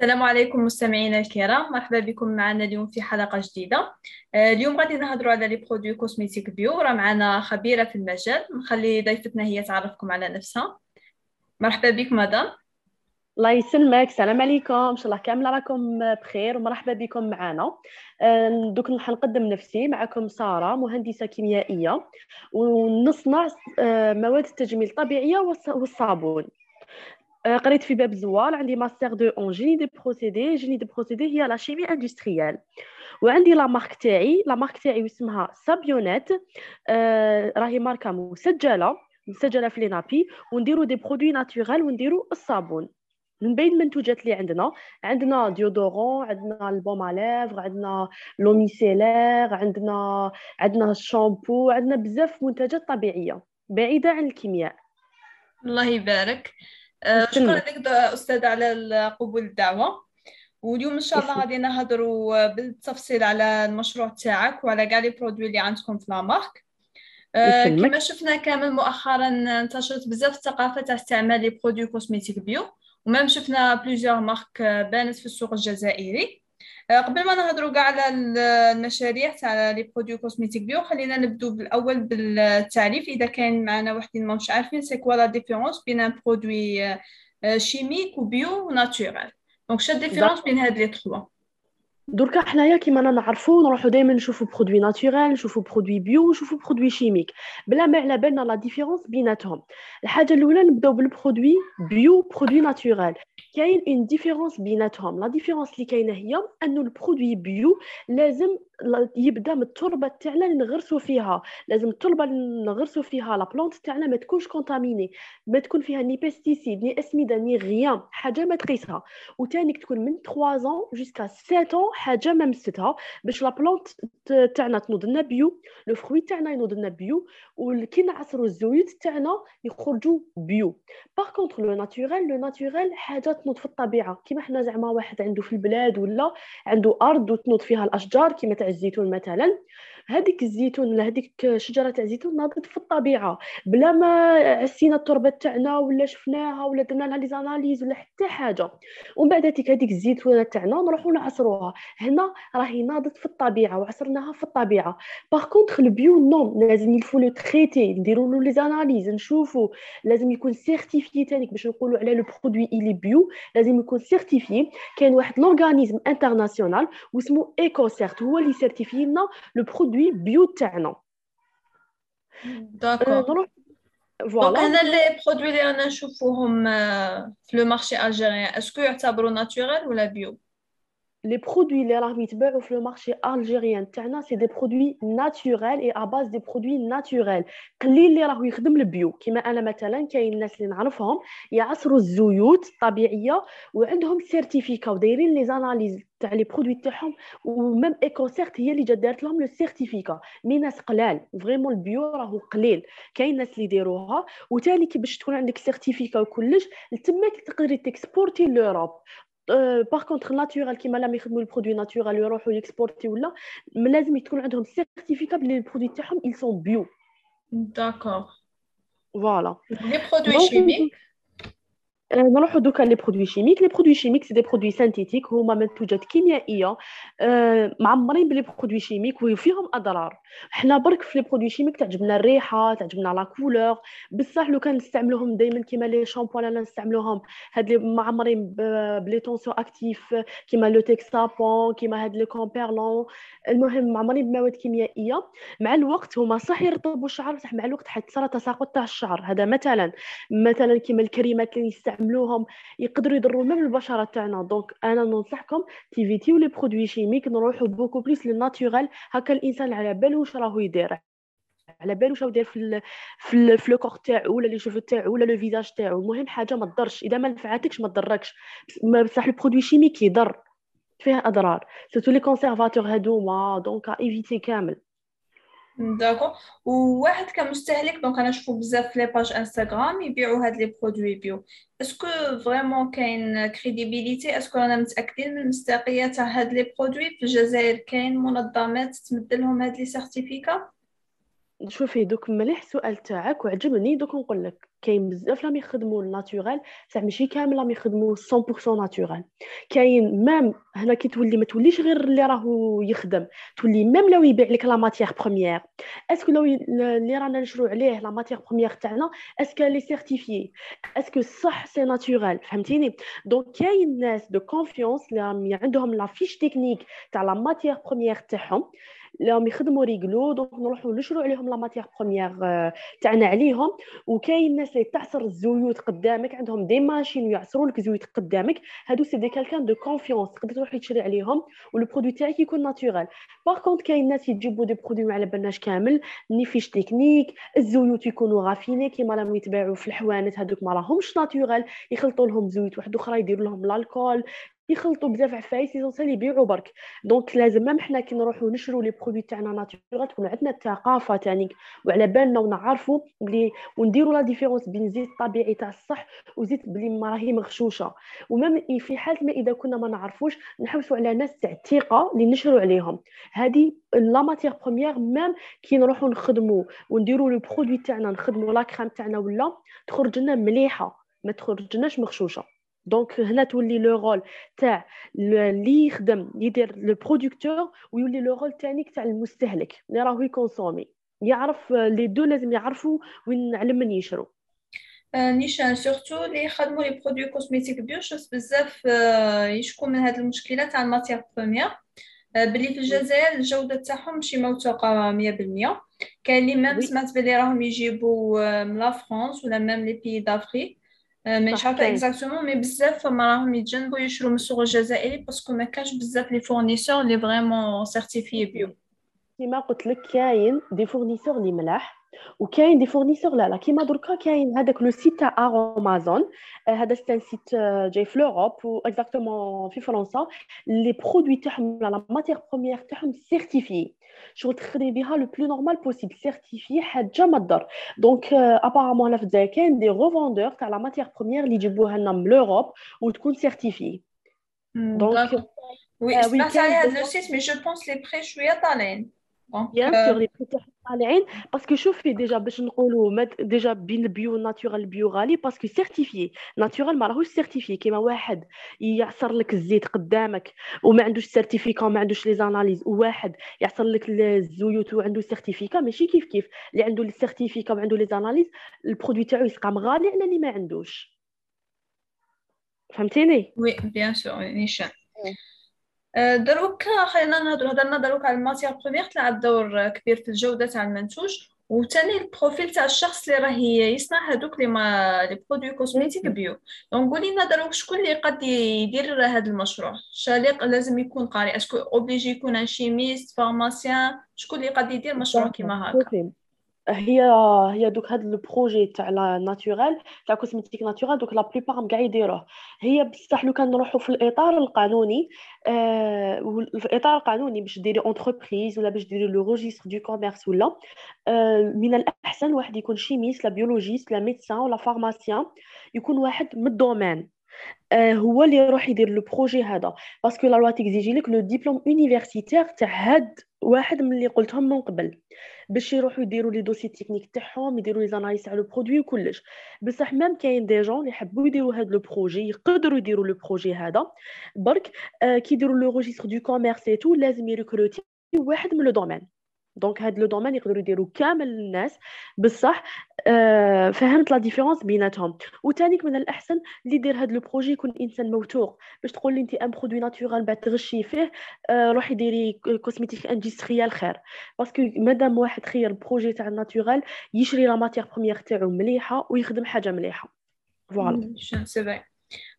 السلام عليكم مستمعينا الكرام. مرحبا بكم معنا اليوم في حلقة جديدة. آه، اليوم غادي نهضروا على لي برودوي كوسميتيك بيو. راه معنا خبيرة في المجال. نخلي ضيفتنا هي تعرفكم على نفسها. مرحبا بك مدام. الله يسلمك. السلام عليكم. إن شاء الله كامل راكم بخير ومرحبا بكم معنا. آه، دوك حنقدم نفسي معكم سارة مهندسة كيميائية. ونصنع آه، مواد التجميل الطبيعية والصابون. قريت في باب الزوار عندي master deux en génie de procédés. génie de procédés هي la chimie industrielle. وعندي la marque تاعي la marque تاعي اسمها سابيونيت آه راهي ماركة مسجلة مسجلة في l'INAPI. ونديرو des produits naturels ونديرو الصابون. من بين المنتوجات اللي عندنا. عندنا déodorant عندنا ال baume lèvres عندنا l'eau micellaire عندنا عندنا الشامبو عندنا بزاف منتجات طبيعية بعيدة عن الكيمياء. الله يبارك. شكرا لك أستاذة على قبول الدعوة. واليوم إن شاء الله غادي نهضروا بالتفصيل على المشروع تاعك وعلى كاع les produits اللي عندكم في la marque. آه، كما شفنا كامل مؤخرا انتشرت بزاف الثقافه تاع استعمال les produits cosmétiques bio. و même شفنا plusieurs marques بانت في السوق الجزائري. آه، قبل ما نهضروا كاع على المشاريع تاع les produits cosmétiques bio خلينا نبدو بالأول بالتعريف. إذا كان معنا وحدين ما مش عارفين c'est quoi la différence بين un produit chimique و bio و naturel donc شنو ال différence بين هاد les trois؟ دركا حنايا كيما أنا نعرفو نروحو دائما نشوفو produit naturel نشوفو produit bio نشوفو produit chimique. بلا ما على بالنا la différence بيناتهم. الحاجة الأولى نبداو بال produit bio produit naturel كاين une différence بيناتهم. la différence اللي كاينة هي أنه ال produit bio لازم يبدأ من التربة تاعنا اللي نغرسو فيها. لازم التربة اللي نغرسو فيها la plante تاعنا ما تكونش contaminée ما تكون فيها ni pesticides ni اسمده ni rien حاجة ما تقيسها. وثاني تكون من 3 ans jusqu'à 7 ans حاجة ما مستها. باش la plante تاعنا تنوض لنا bio le fruit تاعنا ينوض لنا bio وكي نعصروا الزيوت تاعنا يخرجوا bio. par contre le naturel le naturel حاجة تنوض في الطبيعة. كيما حنا زعما واحد عنده في البلاد ولا عنده أرض وتنوض فيها الأشجار كيما تاع الزيتون مثلا. هذيك الزيتون ولا هذيك شجرة تاع الزيتون ناضت في الطبيعة. بلا ما مسينا التربة تاعنا ولا شفناها ولا درنا لها les analyses ولا حتى حاجة. ومن بعد هذيك هذيك الزيتونة تاعنا نروحوا نعصروها. هنا راهي ناضت في الطبيعة وعصرناها في الطبيعة. par contre ال bio non لازم il faut le traiter نديروا له les analyses نشوفوا لازم يكون certifié تانيك باش نقولوا على le produit il est bio لازم يكون certifié كاين واحد l'organisme international Ecocert هو اللي certifie لنا le produit bio تاعنا d'accord voilà هنا les produits اللي رانا نشوفوهم في le marché algérien est-ce que يعتبروا naturel ولا bio les produits اللي راهم يتباعوا في ال marché algérien تاعنا c'est des produits naturels et à base des produits naturels قليل اللي راهو يخدم ال bio كيما أنا مثلا كاين الناس اللي نعرفهم يعصروا الزيوت الطبيعيه وعندهم certificat ودايرين les analyses تاع les produits تاعهم و même Ecocert هي اللي جات دارت لهم le certificat mais ناس قلال vraiment ال bio راهو قليل كاين ناس اللي يديروها وثاني كي باش تكون عندك certificat وكلش تماك تقدري ت exporter l'Europe par contre naturel كيما لما يخدموا ال produit naturel يروحوا ي exporter ولا لازم تكون عندهم سيرتيفيكا بلي ال produit تاعهم ils sont bio. D'accord. Voilà. Les produits chimiques آه، نروحوا donc les produits chimiques les produits chimiques c'est des produits synthétiques هما منتوجات كيميائية. آه، معمرين ب les produits chimiques وفيهم أضرار. حنا برك في les produits chimiques تعجبنا الريحة تعجبنا la couleur بصح لو كان نستعملوهم دائما كيما les shampoings ولا نستعملوهم. هاد لي معمرين ب les tensioactifs كيما le Texapon كيما هاد لي Comperlan المهم معمرين بمواد كيميائية. مع الوقت هما صح يرطبوا الشعر بصح مع الوقت حتصرى تساقط تاع الشعر. هذا مثلا. مثلا كيما الكريمات اللي نستعملوهم يقدروا يضروا من البشرة تاعنا. donc أنا ننصحكم t'évitez les produits chimiques نروحوا beaucoup plus لل naturel هكا الإنسان على باله واش راهو يدير. على بالو واش داير في في في le corps تاعو ولا les cheveux تاعو ولا le visage تاعو. المهم حاجة ما تضرش. إذا ما نفعتكش ما تضركش. بصح ال produit chimique يضر. فيه أضرار. surtout les conservateurs هادوما. donc évitez كامل. d'accord وواحد كمستهلك donc أنا نشوفو بزاف les pages Instagram يبيعوا هاد les produits bio est-ce que vraiment كاين crédibilité est-ce que رانا متأكدين من المصداقية تاع هاد les produits في الجزائر كاين منظمات تمدلهم هاد les certificats شوفي donc مليح السؤال تاعك وعجبني دوك نقول لك. كاين بزاف راهم يخدموا ال naturel بصح ماشي كامل راهم يخدموا 100% naturel كاين même هنا كي تولي ما توليش غير اللي راهو يخدم تولي même le يبيع لك la matière première. est-ce que le اللي رانا نشرو عليه la matière première تاعنا est-ce qu'elle est certifiée est-ce que صح c'est naturel فهمتيني؟ donc كاين ناس de confiance اللي عندهم la fiche technique تاع la matière première تاعهم راهم يخدموا réglo donc نروحوا نشرو عليهم la matière première تاعنا عليهم. وكاين ناس اللي تعصر الزيوت قدامك عندهم des machines ويعصروا لك زيوت قدامك. هادو c'est des quelqu'un de confiance تقدر تروح تشري عليهم. وال produit تاعك يكون naturel par contre كاين ناس يجيبوا des produits ما على بالناش كامل ni fiche technique الزيوت يكونوا raffinées كيما راهم يتباعوا في الحوانت هذوك ما راهمش naturel يخلطوا لهم زيوت واحد أخرى يديروا لهم l'alcool يخلطوا بزاف عفايس يوصل يبيعوا برك donc لازم même حنا كي نروحوا نشرو les produits تاعنا naturel تكون عندنا الثقافة تانيك. وعلى بالنا ونعرفوا بلي ونديروا la différence بين زيت طبيعي تاع الصح وزيت بلي ما راهي مغشوشة. و même في حال ما إذا كنا ما نعرفوش نحوسوا على ناس تاع الثقة اللي نشرو عليهم. هذه la matière première même كي نروحوا نخدموا ونديروا le produit تاعنا نخدموا la crème تاعنا ولا تخرج لنا مليحة ما تخرجناش مغشوشة. donc هنا تولي le rôle تاع اللي يخدم يدير le producteur ويولي le rôle تاني تاع المستهلك. اللي راهو ي consommer. يعرف les deux لازم يعرفوا وين على من يشرو. نيشان surtout اللي يخدموا les produits cosmétiques bio شوف بزاف يشكو من هاد المشكلة تاع ال matière première بلي في الجزائر الجودة تاعهم ماشي موثوقة 100% كاين اللي même سمعت بلي راهم يجيبوا من la France ولا même les pays d'Afrique مش عارفه exactement mais بزاف فما راهم يتجنبوا يشرو من السوق الجزائري parce que ما كانش بزاف les fournisseurs لي vraiment certifiés bio كيما قلت لك كاين des fournisseurs اللي ملاح وكاين des fournisseurs لا لا كيما دركا كاين هذاك le site تاع Aroma-Zone هذا site site جاي في l'Europe و exactement في فرنسا les produits تاعهم la matière première تاعهم certifiée شغل تخدمي بها le plus normal possible certifié حاجة ما تضر donc apparemment هنا في الجزائر كاين des revendeurs تاع la matière première اللي يجيبوها لنا من l'Europe وتكون certifiée donc oui سمعت على هذا le site mais je pense les prix شوية طالعين bien sûr les prix تاعهم طالعين parce que شوفي déjà باش نقولوا déjà بين ال bio وال naturel ال bio غالي parce que certifié naturel ما راهوش certifié كيما واحد يعصر لك الزيت قدامك وما عندوش certificat وما عندوش les analyses وواحد يعصر لك الزيوت وعنده certificat ماشي كيف كيف اللي عنده ال certificat وعنده les analyses ال produit تاعو يسقام غالي على اللي ما عندوش. فهمتيني؟ oui bien sûr نيشان دروك خلينا نهضروا هضرنا دروك على ال matière première تلعب دور كبير في الجودة تاع المنتوج. وثاني ال profil تاع الشخص اللي راه يصنع هذوك les ما les produits cosmétiques bio donc قولي لنا دروك شكون اللي قد يدير هذا المشروع؟ شاليق لازم يكون قاري est-ce que obligé يكون un chimiste pharmacien شكون اللي قد يدير مشروع كيما هكا؟ هي هي دوك هاد le projet تاع la naturelle تاع cosmétique naturelle دوك la plupart كاع يديروه. هي بصح لو كان نروحوا في الإطار القانوني آه في الإطار القانوني باش ديري entreprise ولا باش ديري le registre de commerce ولا آه من الأحسن واحد يكون chimiste لا biologiste لا médecin ولا pharmacien يكون واحد من ال domaine. آه هو اللي يروح يدير le projet هذا. parce que la loi t'exige لك le diplôme universitaire تاع هاد واحد من اللي قلتهم من قبل. باش يروحوا يديروا les dossiers techniques تاعهم يديروا les analyses على ال produit وكلش بصح même كاين des gens اللي يحبوا يديروا هذا le projet يقدروا يديروا le projet هذا. برك آه كي يديروا le registre de commerce et tout لازم يـ recruter واحد من le domaine. donc هاد le domaine يقدروا يديروا كامل الناس بصح آه فهمت la différence بيناتهم. وثانيك من الأحسن اللي يدير هاد le projet يكون إنسان موثوق. باش تقول لي انت un produit naturel بعد تغشي فيه آه روحي ديري cosmétique industrielle خير. parce que مادام واحد خير ال projet تاع ال naturel يشري la matière première تاعو مليحة ويخدم حاجة مليحة. voilà c'est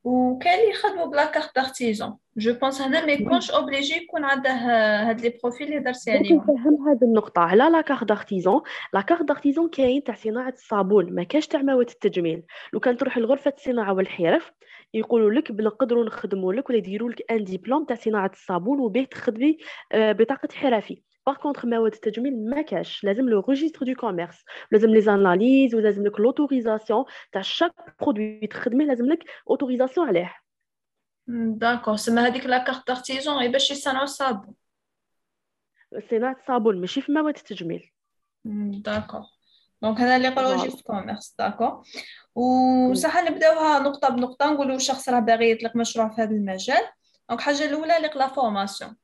اللي يخدموا بلا carte d'artisan je pense هنا ما يكونش obligé يكون عنده هاد les profils اللي درتي عليهم نفهم هاد النقطه على la carte d'artisan la carte d'artisan كاين تاع صناعه الصابون ما كاش تاع مواد التجميل لو كان تروح لغرفه الصناعه والحرف يقولوا لك بنقدروا نخدموا لك ولا يديروا لك un diplôme تاع صناعه الصابون وبيه تخدمي بطاقه حرفي par contre مواد التجميل ما كاش لازم le registre de commerce لازم les analyses ولازم لك l'autorisation تاع chaque produit تخدمي لازم لك autorisation عليه d'accord سما هذيك la carte d'artisan باش يصنعوا الصابون صناعه الصابون ماشي في مواد التجميل d'accord donc هذا اللي يقولوا registre commerce d'accord وصح نبداوها نقطه بنقطه نقولوا شخص راه باغي يطلق مشروع في هذا المجال donc الحاجة الاولى اللي la formation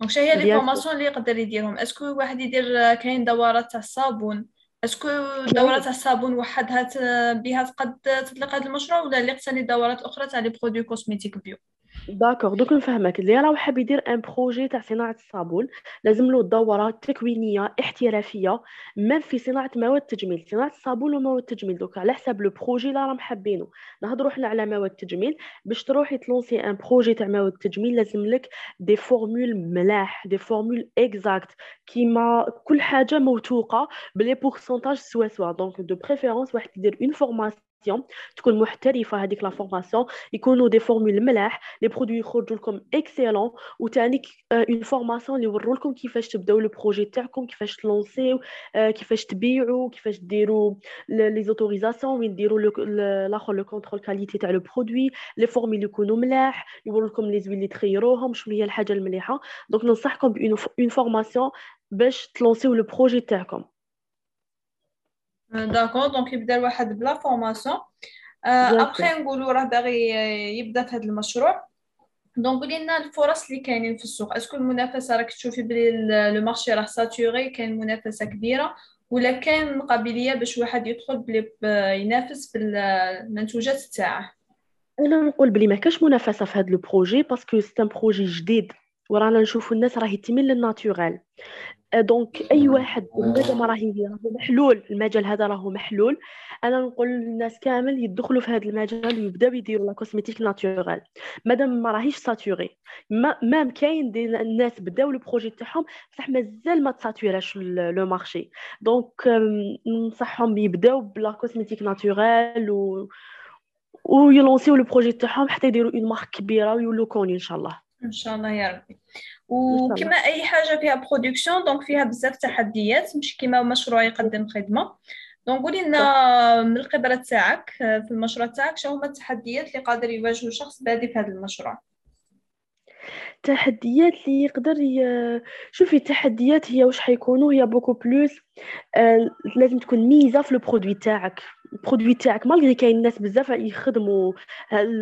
donc شنو هي les formations اللي يقدر يديرهم est-ce que واحد يدير كاين دورات تاع الصابون؟ est-ce que دورات تاع الصابون وحدها بها تقد تطلق هذا المشروع ولا اللي قصني دورات أخرى تاع les produits cosmétiques bio؟ d'accord دوك نفهمك اللي راه حاب يدير un projet تاع صناعة الصابون لازم له دورات تكوينية احترافية même في صناعة مواد التجميل. صناعة الصابون ومواد التجميل دوك على حساب le projet اللي راهم حابينه نهضروا حنا على مواد التجميل. باش تروحي ت lancer un projet تاع مواد التجميل لازم لك des formules ملاح des formules exactes كيما كل حاجة موثوقة ب les pourcentages سوا سوا donc de préférence واحد يدير une formation تكون محترفة هذيك la formation يكونوا des formules ملاح les produits يخرجوا لكم excellents وثاني une formation اللي يوروا لكم كيفاش تبداو le projet تاعكم كيفاش تلونسيو كيفاش تبيعوا كيفاش ديروا les autorisations وين ديروا الآخر le contrôle qualité تاع le produit les formules يكونوا ملاح يوروا لكم les huiles اللي تخيروهم شنو هي الحاجة المليحة. donc ننصحكم bonne formation باش تلونسيو le projet تاعكم. d'accord donc يبدا الواحد بلا formation après نقولوا راه باغي يبدا في هذا المشروع donc قولي لنا الفرص اللي كاينين في السوق est-ce que المنافسه راك تشوفي بلي le marché راه saturé كاين منافسه كبيره ولا كاين قابليه باش واحد يدخل بلي ينافس بالمنتوجات تاعه؟ أنا نقول بلي ما كاش منافسة في هذا ال projet parce que c'est un projet جديد. ورانا نشوفوا الناس راهي تميل لل naturel دونك أي واحد ما راهي راهو محلول المجال هذا راهو محلول. أنا نقول للناس كامل يدخلوا في هذا المجال ويبداو يديروا la cosmétique naturelle مادام ما راهيش saturé ما même كاين الناس بداو le projet تاعهم بصح مازال ما تساتوراش le marché. donc ننصحهم يبداو ب la cosmétique naturelle و ويلونسيو le projet تاعهم حتى يديروا une marque كبيرة ويولوا connus إن شاء الله. ان شاء الله يا ربي وكما أي حاجة فيها production donc فيها بزاف تحديات مش كما مشروع يقدم خدمة. donc قولي لنا من الخبره تاعك في المشروع تاعك شنو هما التحديات اللي قادر يواجهه شخص بادي في هذا المشروع؟ التحديات اللي يقدر ي... شوفي التحديات هي واش حيكونوا هي beaucoup plus لازم تكون ميزة في le produit تاعك. ال produit تاعك malgré كاين الناس بزاف يخدموا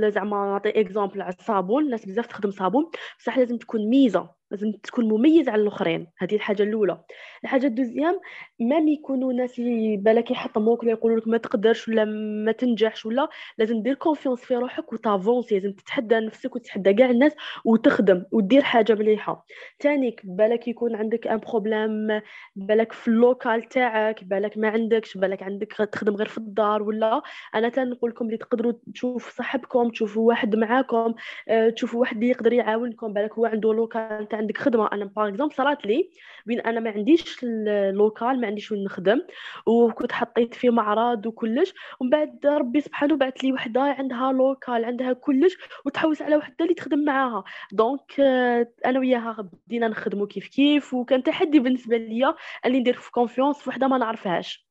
زعما نعطي exemple على الصابون الناس بزاف تخدم صابون بصح لازم تكون ميزة لازم تكون مميز على الأخرين. هذه الحاجة الأولى. الحاجة ال deuxième même يكونوا ناس اللي بالك يحطموك ولا يقولوا لك ما تقدرش ولا ما تنجحش ولا لازم دير confiance في روحك وت avancer لازم تتحدى نفسك وتتحدى كاع الناس وتخدم ودير حاجة مليحة. ثانيك بالك يكون عندك un problème بالك في ال local تاعك بالك ما عندكش بالك عندك تخدم غير في الدار ولا؟ أنا تنقول لكم اللي تقدروا تشوف صاحبكم تشوفوا واحد معاكم آه، تشوفوا واحد اللي يقدر يعاونكم بالك هو عنده local عندك خدمة. أنا par exemple صارت لي وين أنا ما عنديش ال local ما عنديش وين نخدم وكنت حطيت في معرض وكلش ومن بعد ربي سبحانه بعث لي وحدة عندها local عندها كلش وتحوس على وحدة اللي تخدم معاها. donc آه، أنا وياها بدينا نخدموا كيف كيف وكان تحدي بالنسبة ليا أني ندير في confiance في وحده ما نعرفهاش.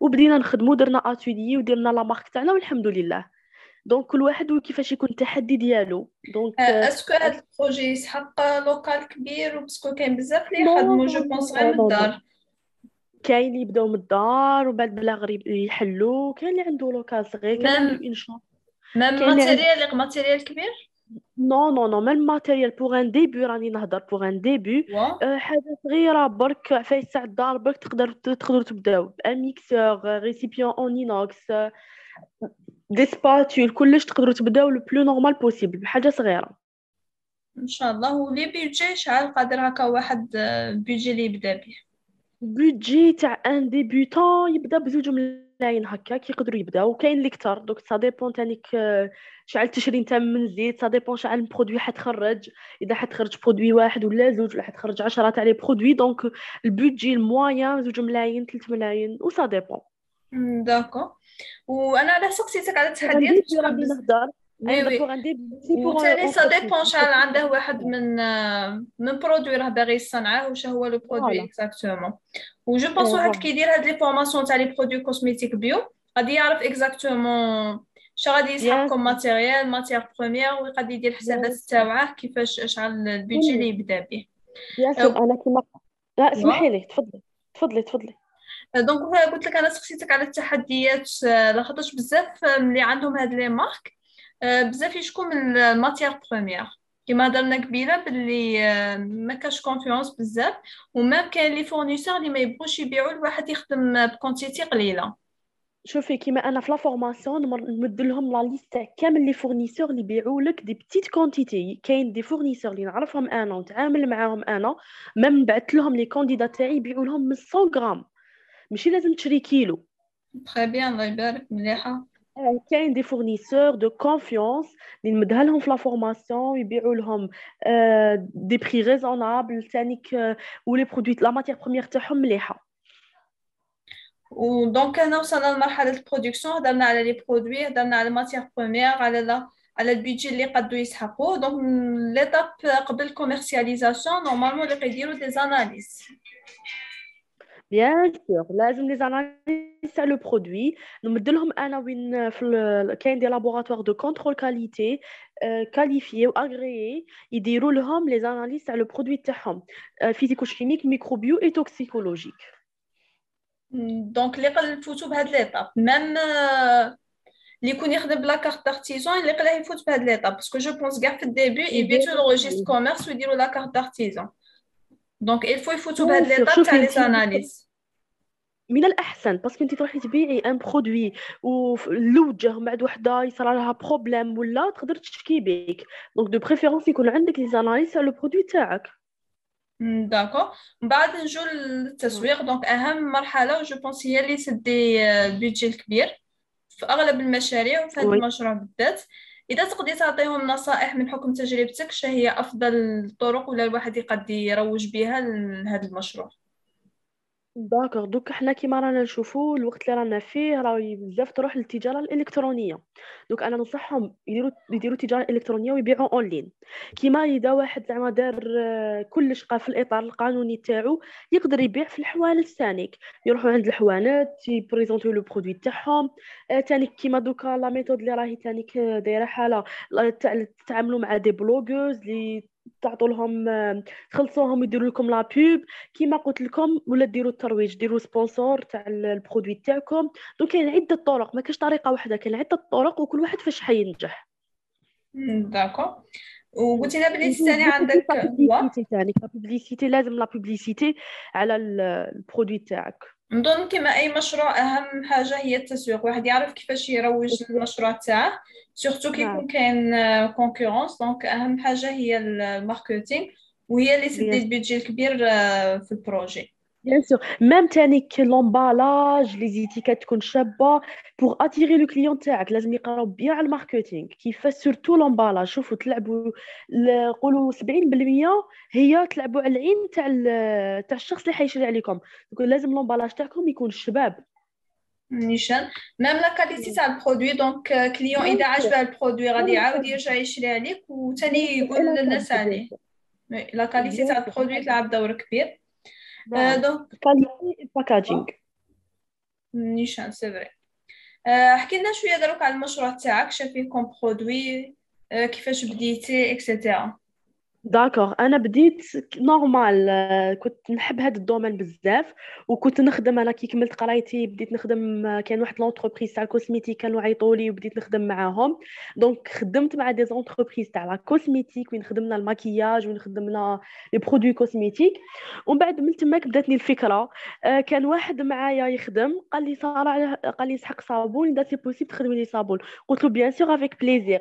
وبدينا نخدموا درنا اتولي ودرنا la marque تاعنا والحمد لله. donc كل واحد وكيفاش يكون التحدي ديالو. donc est-ce que هذا ال projet يسحق local كبير و parce que كاين بزاف اللي يخدموا je pense غير من الدار. كاين اللي يبداو من الدار ومن بعد بلا غير يحلوا كاين اللي عنده local صغير كاين اللي ماتيريال ماتيريال كبير؟ non non non même matériel pour un début راني نهضر pour un début حاجة صغيره برك عفايس تاع الدار برك تقدر تقدروا تبداو ب un mixeur récipient en inox des spatules كلش تقدروا تبداو le plus normal possible بحاجه صغيره ان شاء الله ولي بيجي شحال قادر هكا واحد بيجي اللي يبدا به budget تاع un débutant يبدا بزوج ملايين هكا كيقدروا يبداو. وكاين اللي كثر دوك ça dépend تانيك شحال التشري نتا من زيت ça dépend شحال produits حتخرج إذا حتخرج produit واحد ولا زوج ولا حتخرج 10 تاع les produits donc ال budget ال moyen زوج ملايين 3 ملايين و ça dépend d'accord وأنا على سقسيتك على التحديات غادي نهضر وثاني ça dépend شحال عنده واحد من من produit راه باغي يصنعه واش هو le produit exactement و je pense واحد كيدير هاد les formations تاع les produits cosmétiques bio غادي يعرف exactement شنو غادي يسحق comme matériel matière première وغادي يدير الحسابات تاعه كيفاش شحال ال budget اللي يبدا به. أنا كيما لا اسمحي لي تفضلي تفضلي تفضلي. donc قلت لك أنا سقسيتك على التحديات لاخاطرش بزاف ملي عندهم هاد les marques بزاف يشكو من ال matière première. كما هضرنا قبيلة باللي ما كاش confiance بزاف و même كاين les fournisseurs اللي ما يبغوش يبيعوا الواحد يخدم ب quantité قليلة. شوفي كيما أنا في la formation نمد لهم la liste كامل les fournisseurs اللي يبيعوا لك des petites quantités. كاين des fournisseurs اللي نعرفهم أنا ونتعامل معاهم أنا même بعثت لهم les candidats تاعي يبيعوا لهم من 100 غرام. ماشي لازم تشري كيلو. très bien الله يبارك مليحة. كاين des fournisseurs de confiance اللي نمدها لهم في la formation يبيعوا لهم des prix raisonnables ثانيك و les produits la matière première تاعهم مليحه و donc هنا وصلنا لمرحله ال production هضرنا على les produits هضرنا على ال matière première على لا على البيجي اللي قدو يسحقوا donc l'étape قبل ال commercialisation normalement اللي كيديروا des analyses bien sûr لازم les analyses تاع le produit نمد لهم أنا وين في كاين des laboratoires de contrôle qualité qualifiés و agréés يديروا لهم les analyses تاع le produit تاعهم physico-chimiques microbio et toxicologiques donc اللي قال نفوتو بهاد l'étape même اللي يكون يخدم بلا كارت دارتيزون اللي قلاه يفوت بهاد ليطاب باسكو جو بونس كاع في الديبي يبيتو لو ريجيست كوميرس ويديروا لا كارت دارتيزون دونك الفو يفوتوا بهاد ليطاب تاع لي زاناليز من الأحسن باسكو انت تروحي تبيعي ان برودوي ولوجه من بعد وحده يصرى لها بروبليم ولا تقدر تشكي بيك. دونك دو بريفيرونس يكون عندك لي زاناليز على البرودوي تاعك. داكو من بعد نجو للتسويق دونك أهم مرحلة جو بونس هي اللي تدي البيدجي الكبير في أغلب المشاريع وفي هذا المشروع بالذات. إذا تقدري تعطيهم نصائح من حكم تجربتك هي أفضل الطرق ولا الواحد يقد يروج بها لهذا المشروع؟ d'accord دوك حنا كيما رانا نشوفو الوقت اللي رانا فيه راهي بزاف تروح للتجارة الإلكترونية. دوك أنا ننصحهم يديروا يديروا التجارة الإلكترونية ويبيعوا أونلاين. كيما إذا واحد زعما دار كلش في الإطار القانوني تاعو يقدر يبيع في الحوانت ثانيك يروحوا عند الحوانت يبريزونتيو لو برودوي تاعهم. ثاني كيما دوكا لا ميثود اللي راهي ثانيك دايرة حالة تاع تعاملوا مع دي بلوغوز اللي تعطوا لهم تخلصوهم يديروا لكم لا بوب كيما قلت لكم ولا ديروا الترويج ديروا سبونسور تاع البرودوي تاعكم. دونك كاين عدة طرق ما كاش طريقة واحدة كاين عدة طرق وكل واحد فاش حينجح داكو وقلتي لنا بلي ثاني عندك ثاني la publicité لازم la publicité على ال produit تاعك. نظن كما أي مشروع أهم حاجة هي التسويق. واحد يعرف كيفاش يروج للمشروع تاعه surtout كي يكون كاين concurrence donc أهم حاجة هي ال marketing وهي اللي تدي ال budget الكبير في ال projet. sûr même تانيك l'emballage les étiquettes تكون شابه pour attirer le client تاعك لازم يقراو bien على ال marketing كيفاش surtout l'emballage شوفوا تلعبوا نقولوا 70% هي تلعبوا على العين تاع تاع الشخص اللي حيشري عليكم لازم l'emballage تاعكم يكون شباب نيشان même la qualité تاع ال produit donc client اذا عجبه ال produit غادي يعاود يرجع يشري عليك وثاني يقول للناس عليه la qualité تاع ال produit تلعب دور كبير packaging نيشان c'est vrai احكي لنا شوية دروك على المشروع تاعك شافيه comme produit كيفاش بديتي et cetera d'accord أنا بديت normal كنت نحب هذا ال domaine بزاف وكنت نخدم أنا كي كملت قرايتي بديت نخدم كان واحد l'entreprise تاع ال cosmétique كانوا عيطوا لي وبديت نخدم معاهم. donc خدمت مع des entreprises تاع la cosmétique وين خدمنا الماكياج وين خدمنا les produits cosmétiques ومن بعد من تماك بداتني الفكرة كان واحد معايا يخدم قال لي ساره قال لي نسحق صابون إذا c'est possible تخدمي لي صابون. قلت له bien sûr avec plaisir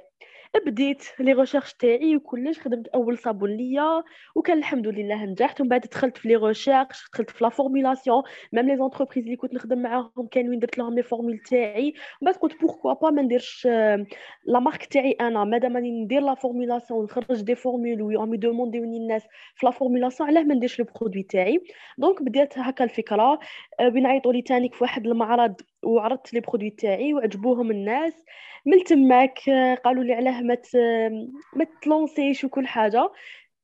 بديت les recherches تاعي وكلش خدمت أول صابون ليا وكان الحمد لله نجحت. ومن بعد دخلت في les recherches دخلت في la formulation même les entreprises اللي كنت نخدم معاهم كانوا وين درت لهم les formules تاعي. ومن بعد قلت pourquoi pas ما نديرش la marque تاعي أنا. مادام راني ندير la formulation ونخرج des formules وي demandé وني الناس في la formulation علاه ما نديرش le produit تاعي. donc بديت هكا الفكرة وين عيطوا لي تانيك في واحد المعرض وعرضت les produits تاعي وعجبوهم الناس. من تماك قالوا لي علاه ما ما ت lancé ش وكل حاجة.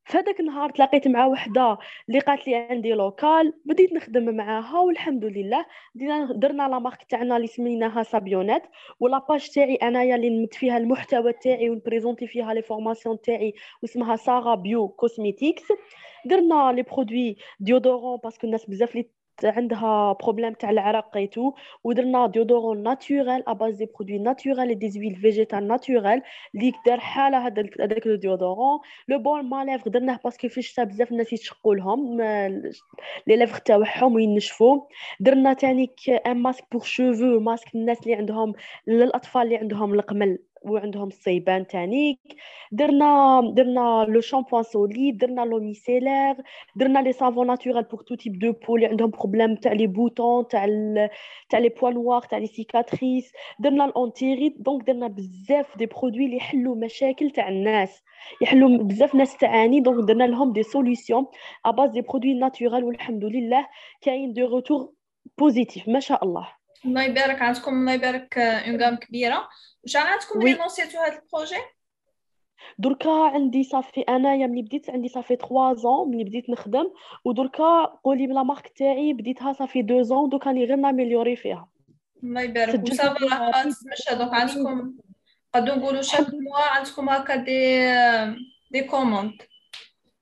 فهذاك النهار تلاقيت مع وحدة اللي قالت لي عندي local بديت نخدم معاها والحمد لله. بدينا درنا la marque تاعنا اللي سميناها سابيونات و la page تاعي أنايا اللي نمد فيها المحتوى تاعي ون présenter فيها les formations تاعي واسمها Sara Bio Cosmetics درنا les produits déodorants parce que الناس بزاف اللي عندها problème تاع العرق et tout ودرنا déodorant naturel à base des produits naturels des huiles végétales naturelles اللي دار حاله هذاك le déodorant le baume à lèvres درناه parce que فيه الشتا بزاف الناس يتشقوا لهم لي ليفغ تاعهم وينشفوا درنا تاني un masque pour cheveux masque الناس اللي عندهم للاطفال اللي عندهم القمل وعندهم الصيبان تانيك. درنا درنا le shampoing solide درنا le micellaire درنا les savons naturels pour tout type de peau اللي عندهم problème تاع les boutons تاع تاع les points noirs تاع les cicatrices درنا l'anti-rides donc درنا بزاف des produits اللي يحلوا مشاكل تاع الناس. يحلوا بزاف ناس تعاني donc درنا لهم des solutions à base des produits naturels والحمد لله كاين des retours positifs ما شاء الله. الله يبارك عندكم الله يبارك une gamme كبيره شحال عندكم ملي lancé تو هذا ال projet دركا عندي صافي انايا ملي بديت عندي ça fait 3 ans ملي بديت نخدم. ودركا قولي ب la marque تاعي بديتها ça fait 2 ans دوك راني غير ن améliorer فيها. الله يبارك وصافي راه تمشى دوك عندكم قدو نقولوا chaque mois عندكم هكا دي دي commandes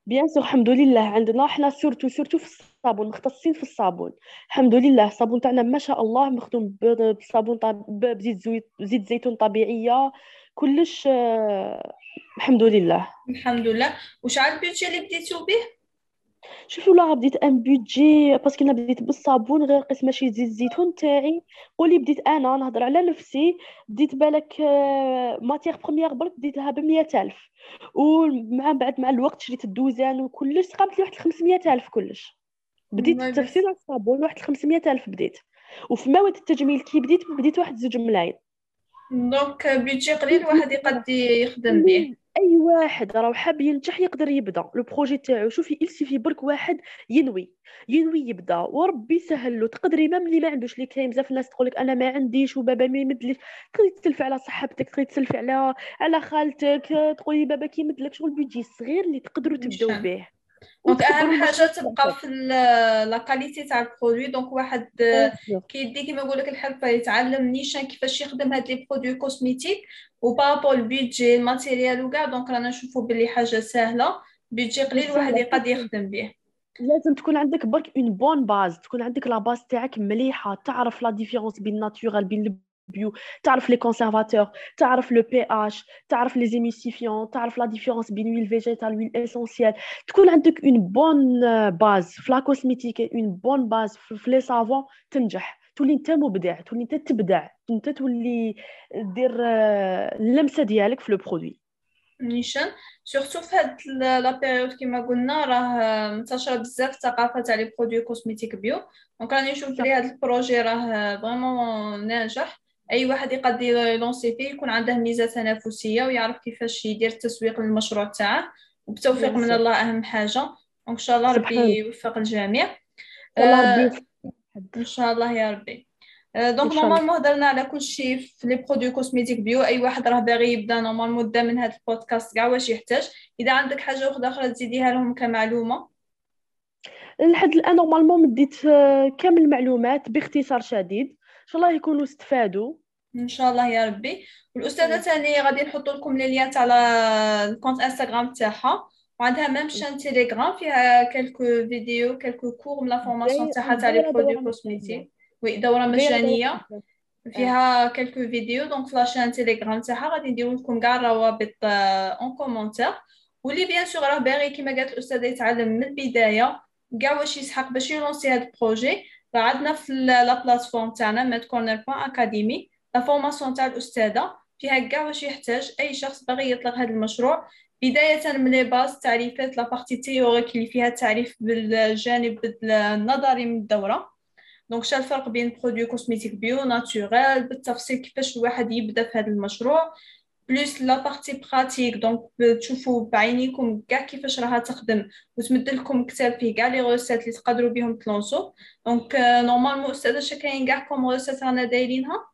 bien sûr الحمد لله عندنا حنا surtout surtout في الصابون مختصين في الصابون. الحمد لله الصابون تاعنا ما شاء الله مخدوم بالصابون بزيت زيت زيت زيتون طبيعية كلش آه، الحمد لله. الحمد لله. وشعل البيدجي اللي بديتو به؟ شوفوا لا بديت أن بودجي باسكو أنا بديت بالصابون غير قسم ماشي زيت الزيتون تاعي. قولي بديت أنا نهضر على نفسي بديت بالك ماتيغ بروميير برك بديت لها ب ألف. ومع بعد مع الوقت شريت الدوزان وكلش قامت لي واحد 500 ألف كلش. بديت التفسير على الصابون واحد 500 ألف بديت. وفي مواد التجميل كي بديت بديت واحد زوج ملايين. donc budget قليل واحد يقد يخدم به. أي واحد راه حاب ينجح يقدر يبدأ. le projet تاعو شوفي il suffit برك واحد ينوي. ينوي يبدأ. وربي يسهل له. تقدري ما ملي ما عندوش اللي كاين بزاف الناس تقول لك أنا ما عنديش وبابا ما يمدليش. تقدري تسلفي على صاحبتك تقدري تسلفي على على خالتك تقولي بابا كيمدلك شغل بيجي صغير اللي تقدروا تبداو به donc أهم حاجة تبقى في la qualité تاع ال produit donc واحد كيدي كيما نقول لك الحرفه يتعلم نيشان كيفاش يخدم هاد les produits cosmétiques وبابول ال budget ال matériel وكاع donc رانا نشوفوا بلي حاجة سهلة. budget قليل واحد يقدر يخدم به لازم تكون عندك برك une bonne base تكون عندك la base تاعك مليحة تعرف la différence بين naturel بين bio تعرف les conservateurs تعرف le pH تعرف les émulsifiants تعرف la différence بين huile végétale huile essentielle تكون عندك une bonne base في la cosmétique une bonne base في les savons تنجح تولي انت مبدع تولي انت تبدع انت تولي دير اللمسه ديالك في le produit نيشان surtout في هاد la période كيما قلنا راه منتشره بزاف الثقافه تاع les produits cosmétiques bio donc راني نشوف بلي هاد ال projet راه vraiment ناجح أي واحد يقدر ي lancer فيه يكون عنده ميزة تنافسية ويعرف كيفاش يدير التسويق للمشروع تاعه. وبتوفيق من الله أهم حاجة. donc إن شاء الله ربي يوفق الجميع. آه إن شاء الله يا ربي. donc normalement هضرنا على كل شيء في les produits cosmétiques bio أي واحد راه باغي يبدا normalement دا من هذا البودكاست كاع واش يحتاج؟ إذا عندك حاجة واحدة أخرى تزيديها لهم كمعلومة. لحد الآن normalement مديت كامل المعلومات باختصار شديد. إن شاء الله يكونوا استفادوا. ان شاء الله يا ربي والاستاذه ثاني غادي نحط لكم les liens تاع ال compte انستغرام تاعها. وعندها même chaîne تيليجرام فيها quelques vidéos quelques cours من la formation تاعها تاع les produits cosmétiques وي دورة مجانية. فيها quelques vidéos donc في la chaîne تيليجرام تاعها غادي نديرو لكم كاع الروابط en commentaire واللي bien sûr راه باغي كيما قالت الأستاذة يتعلم من البداية كاع واش يسحق باش ي lancer هذا ال projet. راه عندنا في la plateforme تاعنا Math Corner point Academy la formation تاع الأستاذة فيها كاع واش يحتاج أي شخص باغي يطلق هذا المشروع. بداية من les bases تعريفات la partie théorique اللي فيها تعريف بالجانب النظري من الدورة. donc شنو الفرق بين produit cosmétique bio naturel بالتفصيل كيفاش الواحد يبدأ في هذا المشروع. plus la partie pratique donc تشوفوا بعينيكم كاع كيفاش راها تخدم. وتمد لكم كتاب فيه كاع les recettes اللي تقدروا بهم ت lancer و. donc normalement استاذه شكاين كاع comme recettes رانا دايرينها.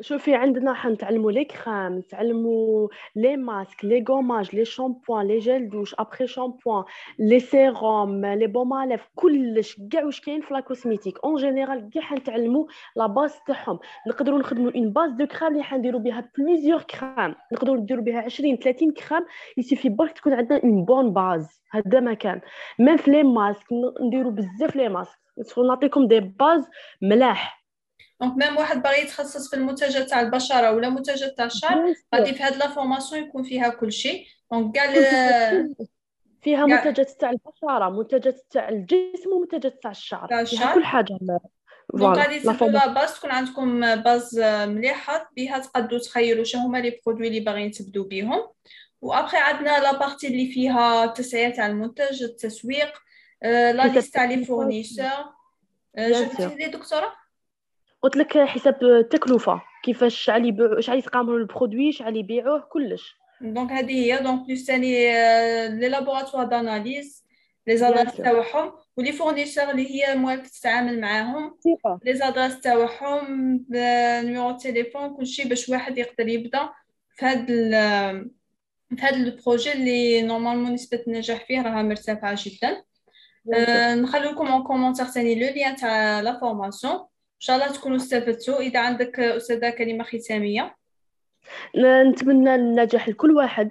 شوفي عندنا حنتعلموا les crèmes نتعلموا les masques les gommages les shampooings les gels douche après-shampooing les sérums les baumes à lèvres كلش كاع واش كاين في la cosmétique en général كاع حنتعلموا la base تاعهم. نقدروا نخدموا une base de crème اللي حنديروا بها plusieurs crèmes نقدروا نديروا بها 20 30 crèmes il suffit برك تكون عندنا une bonne base هذا ما كان même في les masques نديروا بزاف les masques نعطيكم des bases ملاح. donc même واحد باغي يتخصص في المنتجات تاع البشرة ولا منتجات تاع الشعر غادي في هاد la formation يكون فيها كل شيء. donc كاع فيها منتجات تاع البشرة منتجات تاع الجسم ومنتجات تاع الشعر. فيها كل حاجة. donc غادي تبدو la base تكون عندكم base مليحة. بها تقدروا تخيلوا شنو هما les produits اللي باغيين تبدو بهم وأبخي عندنا la partie اللي فيها التسعير تاع المنتج التسويق la liste تاع les fournisseurs شفتي لي دكتورة؟ قلت لك حساب التكلفه كيفاش شحال يبيعوا شحال يتقاموا ال produit شحال يبيعوه كلش. donc هذه هي donc plus ثاني les laboratoires d'analyse les adresses تاعهم و les fournisseurs اللي هي موالفة تتعامل معاهم. les adresses تاعهم numéro téléphone كلشي باش واحد يقدر يبدأ في هاد في هاد ال projet اللي normalement نسبة النجاح فيه راها مرتفعة جدا. نخلو لكم en commentaire ثاني le lien تاع la formation شاء الله تكونوا استفدتوا. إذا عندك أستاذة كلمة ختامية. نتمنى النجاح لكل واحد.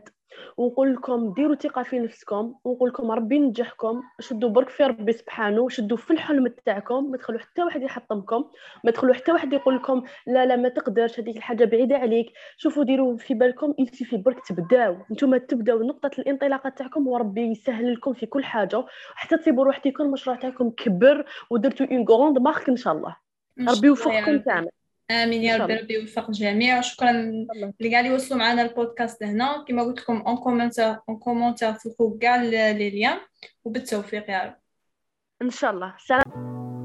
ونقول لكم ديروا ثقة في نفسكم. ونقول لكم ربي ينجحكم. شدوا برك في ربي سبحانه. شدوا في الحلم تاعكم ما تخلوا حتى واحد يحطمكم. ما تخلوا حتى واحد يقول لكم لا لا ما تقدرش. هذيك الحاجة بعيدة عليك. شوفوا ديروا في بالكم. في برك تبداو. نتوما تبداو. نقطة الانطلاقة تاعكم. وربي يسهل لكم في كل حاجة. حتى تصيبوا روحكم. المشروع تاعكم كبر. ودرتوا une grande marque إن شاء الله. ربي يوفقكم كامل. آمين يا ربي ربي يوفق الجميع وشكرا اللي قاعد يوصلوا معنا البودكاست هنا. كما قلت لكم en commentaire en commentaire تلقوا كاع les liens وبالتوفيق يا رب. إن شاء الله. سلام.